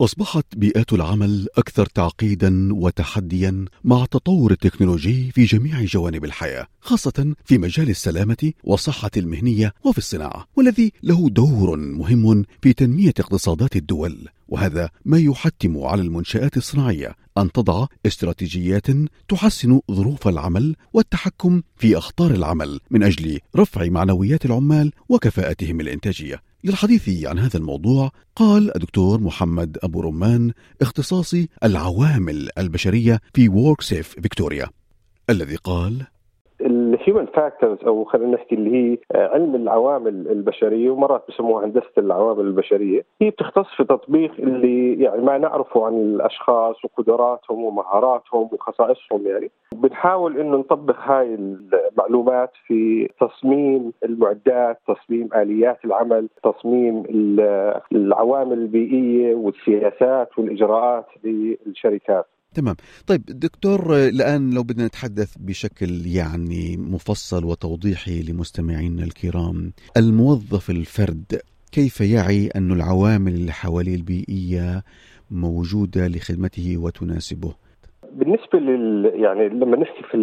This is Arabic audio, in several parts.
أصبحت بيئات العمل أكثر تعقيدا وتحديا مع التطور التكنولوجي في جميع جوانب الحياة خاصة في مجال السلامة والصحة المهنية وفي الصناعة والذي له دور مهم في تنمية اقتصادات الدول. وهذا ما يحتم على المنشآت الصناعية أن تضع استراتيجيات تحسن ظروف العمل والتحكم في أخطار العمل من أجل رفع معنويات العمال وكفاءتهم الإنتاجية. للحديث عن هذا الموضوع قال الدكتور محمد أبو رمان اختصاصي العوامل البشرية في WorkSafe فيكتوريا الذي قال ال human factors أو خلينا نحكي اللي هي علم العوامل البشرية ومرات بسموها هندسة العوامل البشرية هي بتختص في تطبيق اللي يعني ما نعرفه عن الأشخاص وقدراتهم ومهاراتهم وخصائصهم يعني بنحاول إنه نطبق هاي المعلومات في تصميم المعدات، تصميم آليات العمل، تصميم العوامل البيئية والسياسات والإجراءات للشركات. تمام. طيب دكتور الآن لو بدنا نتحدث بشكل يعني مفصل وتوضيحي لمستمعينا الكرام الموظف الفرد كيف يعي أن العوامل اللي حواليه البيئية موجودة لخدمته وتناسبه؟ بالنسبة لل يعني لما نحكي في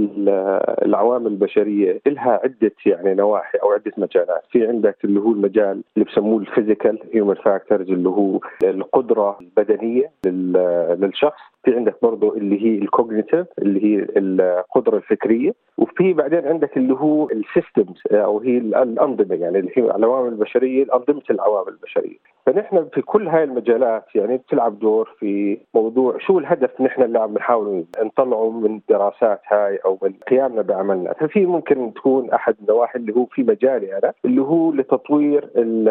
العوامل البشرية لها عدة يعني نواحي أو عدة مجالات، في عندك اللي هو المجال اللي بسموه ال physical human factors اللي هو القدرة البدنية للشخص، في عندك برضه اللي هي ال cognitive اللي هي القدرة الفكرية وفي بعدين عندك اللي هو ال systems أو هي الأنظمة يعني اللي هي العوامل البشرية أنظمة العوامل البشرية. فنحن في كل هاي المجالات يعني بتلعب دور في موضوع شو الهدف نحن اللي عم نحاول نطلعه من الدراسات هاي أو من قيامنا بعملنا. ففي ممكن تكون أحد النواحي اللي هو في مجالي أنا اللي هو لتطوير ال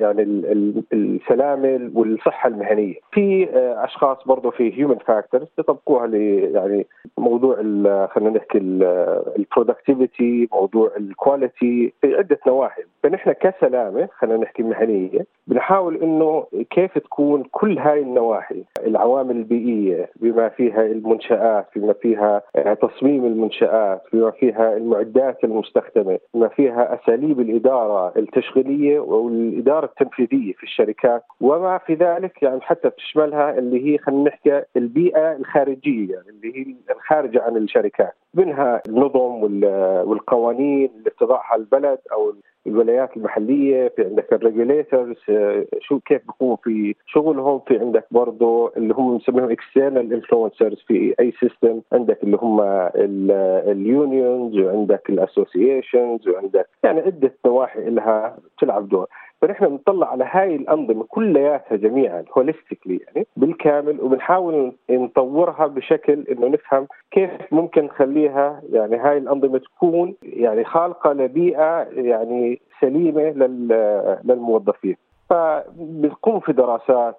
يعني ال السلامة والصحة المهنية. في أشخاص برضه في human factors يطبقوها يعني موضوع خلينا نحكي ال productivity موضوع ال quality في عدة نواحي. فنحن كسلامة خلينا نحكي مهنية بنحاول إنه كيف تكون كل هاي النواحي العوامل البيئية بما فيها المنشآت بما فيها تصميم المنشآت بما فيها المعدات المستخدمة بما فيها أساليب الإدارة التشغيلية والإدارة التنفيذية في الشركات وما في ذلك يعني حتى تشملها اللي هي خلينا نحكي البيئة الخارجية اللي هي الخارجة عن الشركات منها النظم والقوانين اللي بتضعها البلد أو الولايات المحلية في عندك ال regulators شو كيف بيكون في شغلهم في عندك برضه اللي هم بنسميهم external influencers في أي system عندك اللي هم ال unions وعندك الاسوسيشنز وعندك يعني عدة نواحي لها تلعب دور. فنحن بنطلع على هاي الأنظمة كلياتها جميعا holistically يعني بالكامل وبنحاول نطورها بشكل إنه نفهم كيف ممكن نخليها يعني هاي الأنظمة تكون يعني خالقة لبيئة يعني سليمة للموظفين. فبنقوم في دراسات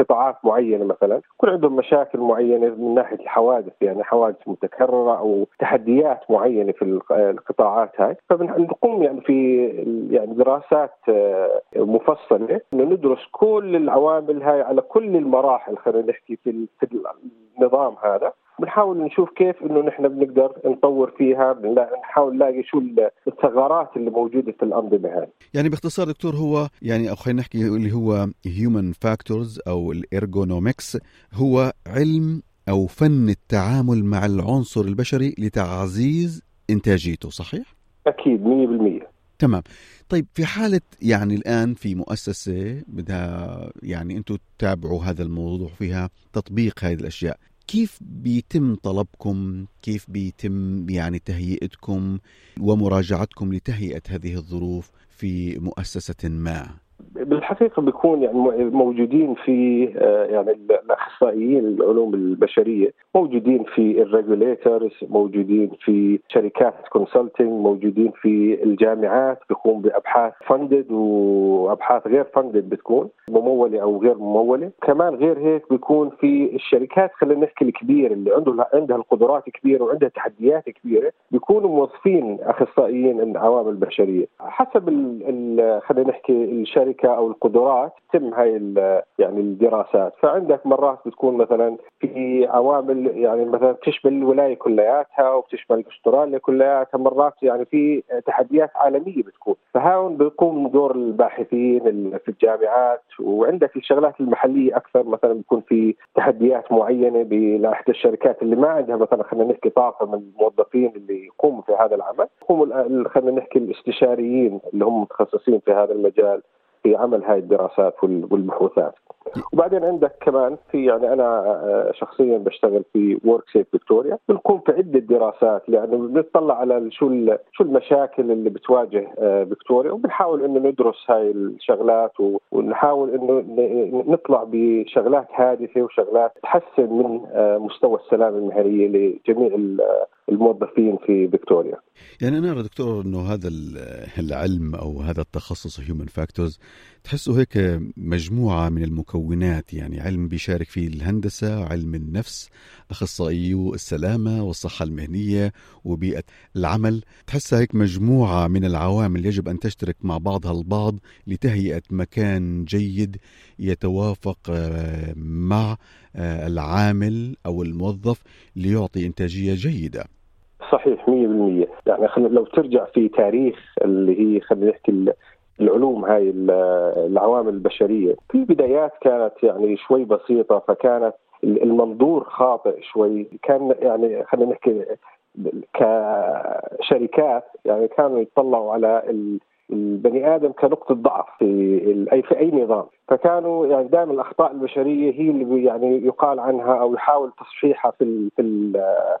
قطاعات معينة مثلا يكون عندهم مشاكل معينة من ناحية الحوادث يعني حوادث متكررة أو تحديات معينة في القطاعات هاي. فبنقوم يعني في يعني دراسات مفصلة إنه ندرس كل العوامل هاي على كل المراحل خلينا نحكي في النظام هذا. بنحاول نشوف كيف إنه نحن بنقدر نطور فيها نحاول نلاقي شو الثغرات اللي موجودة في الانظمه هذه. يعني باختصار دكتور هو يعني أو خلينا نحكي اللي هو human factors أو ال ergonomics هو علم أو فن التعامل مع العنصر البشري لتعزيز إنتاجيته صحيح؟ أكيد 100% تمام طيب في حالة يعني الآن في مؤسسة بدها يعني أنتم تتابعوا هذا الموضوع فيها تطبيق هذه الأشياء كيف بيتم طلبكم؟ كيف بيتم يعني تهيئتكم ومراجعتكم لتهيئة هذه الظروف في مؤسسة ما؟ بالحقيقة بيكون يعني موجودين في يعني الأخصائيين العلوم البشرية موجودين في ال regulators موجودين في شركات consulting موجودين في الجامعات بيقوم بأبحاث funded وأبحاث غير funded بتكون ممولة أو غير ممولة. كمان غير هيك بيكون في الشركات خلينا نحكي الكبيرة اللي عنده عندها القدرات كبيرة وعندها تحديات كبيرة بيكونوا موظفين أخصائيين العوامل البشرية. حسب خلينا نحكي الشركة الشركة أو القدرات تتم هاي يعني الدراسات. فعندك مرات بتكون مثلا في عوامل يعني مثلا بتشمل الولايه كلياتها وبتشمل أستراليا كلياتها مرات يعني في تحديات عالمية بتكون. فهون بيقوم دور الباحثين في الجامعات. وعندك الشغلات المحلية أكثر مثلا بيكون في تحديات معينة لاحدى الشركات اللي ما عندها مثلا خلينا نحكي طاقة من الموظفين اللي يقوموا في هذا العمل. يقوموا خلينا نحكي الإستشاريين اللي هم متخصصين في هذا المجال. في عمل هاي الدراسات والبحوثات وبعدين عندك كمان في يعني أنا آه، شخصيا بشتغل في WorkSafe Victoria بنقوم في عدة دراسات لأنه بنطلع على شو شو المشاكل اللي بتواجه آه، فيكتوريا وبنحاول إنه ندرس هاي الشغلات ونحاول إنه نطلع بشغلات هادفة وشغلات تحسن من آه، مستوى السلامة المهنية لجميع الموظفين في فيكتوريا. يعني أنا أرى دكتور إنه هذا العلم أو هذا التخصص هيومن فاكتورز تحسه هيك مجموعة من المكونات يعني علم بيشارك فيه الهندسة، علم النفس، أخصائيو السلامة والصحة المهنية وبيئة العمل، تحسها هيك مجموعة من العوامل يجب أن تشترك مع بعضها البعض لتهيئة مكان جيد يتوافق آه، مع آه، العامل أو الموظف ليعطي إنتاجية جيدة. صحيح 100% يعني خلينا لو ترجع في تاريخ اللي هي خلينا نحكي العلوم هاي العوامل البشرية في بدايات كانت يعني شوي بسيطة فكانت المنظور خاطئ شوي. كان يعني خلينا نحكي كشركات يعني كانوا يطلعوا على البني آدم كنقطة ضعف في اي في أي نظام. فكانوا يعني دائما الأخطاء البشرية هي اللي يعني يقال عنها أو يحاول تصحيحها في في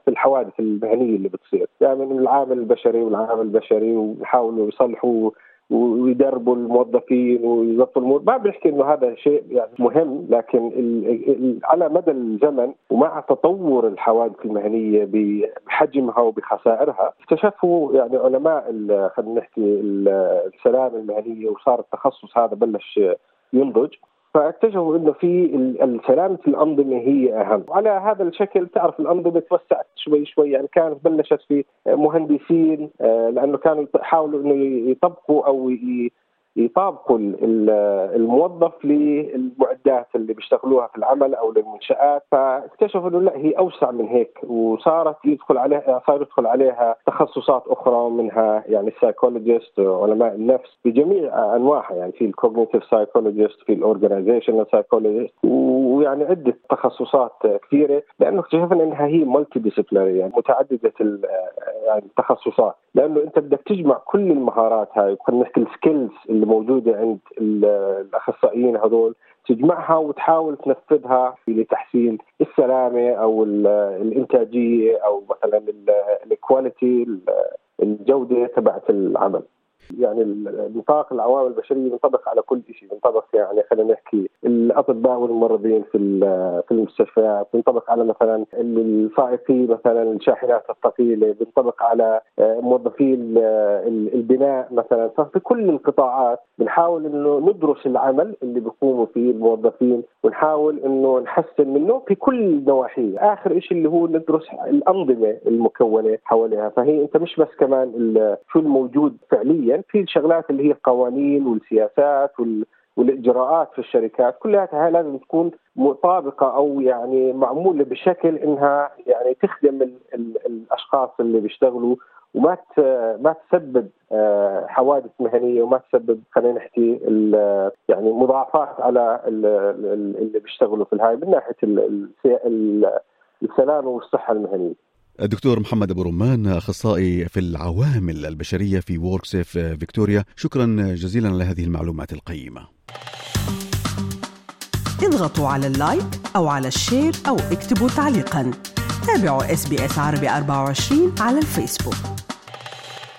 في الحوادث المهنية اللي بتصير. دائما العامل البشري والعامل البشري ويحاولوا يصلحوا ويدربوا الموظفين ويظبطوا الأمور. ما بنحكي إنه هذا شيء يعني مهم لكن على مدى الزمن ومع تطور الحوادث المهنية بحجمها وبخسائرها اكتشفوا يعني علماء خلينا نحكي السلامة المهنية وصار التخصص هذا بلش ينضج. فاكتشفوا إنه في سلامه الأنظمة هي أهم، وعلى هذا الشكل تعرف الأنظمة توسعت شوي شوي يعني كانت بلشت في مهندسين آه، لأنه كانوا يحاولوا إنه يطبقوا أو يطابقوا الموظف للمعدات اللي بيشتغلوها في العمل أو للمنشآت فاكتشفوا إنه لا هي أوسع من هيك وصارت يدخل عليها صار يدخل عليها تخصصات أخرى منها يعني ال psychologist علماء النفس بجميع أنواعها يعني في ال cognitive psychologist في ال organisational psychologist ويعني عدة تخصصات كثيرة لأنه اكتشفنا إنها هي multidisciplinary يعني متعددة يعني التخصصات لأنه أنت بدك تجمع كل المهارات هاي خلينا نحكي ال skills اللي موجودة عند الأخصائيين هذول تجمعها وتحاول تنفذها لتحسين السلامة أو الإنتاجية أو مثلا ال quality الجودة تبعت العمل. يعني نطاق العوامل البشرية بينطبق على كل شيء بينطبق يعني خلينا نحكي الأطباء والممرضين في في المستشفيات بينطبق على مثلا الفائقي مثلا الشاحنات الثقيلة بينطبق على آه، موظفي البناء مثلا. ففي كل القطاعات بنحاول إنه ندرس العمل اللي بيقوموا فيه الموظفين ونحاول إنه نحسن منه في كل نواحيه آخر شيء اللي هو ندرس الأنظمة المكونة حواليها. فهي أنت مش بس كمان شو الموجود فعليا في الشغلات اللي هي القوانين والسياسات وال والإجراءات في الشركات كلها لازم تكون مطابقة أو يعني معمولة بشكل إنها يعني تخدم ال ال الأشخاص اللي بيشتغلوا وما ما تسبب آه، حوادث مهنية وما تسبب خلينا نحكي يعني مضاعفات على اللي بيشتغلوا في الهاي من ناحية السلامه والصحة المهنية. الدكتور محمد أبو رمان أخصائي في العوامل البشرية في WorkSafe Victoria شكرا جزيلا على هذه المعلومات القيمة. اضغطوا على ال like أو على ال share أو اكتبوا تعليقا. تابعوا SBS عربي 24 على الفيسبوك.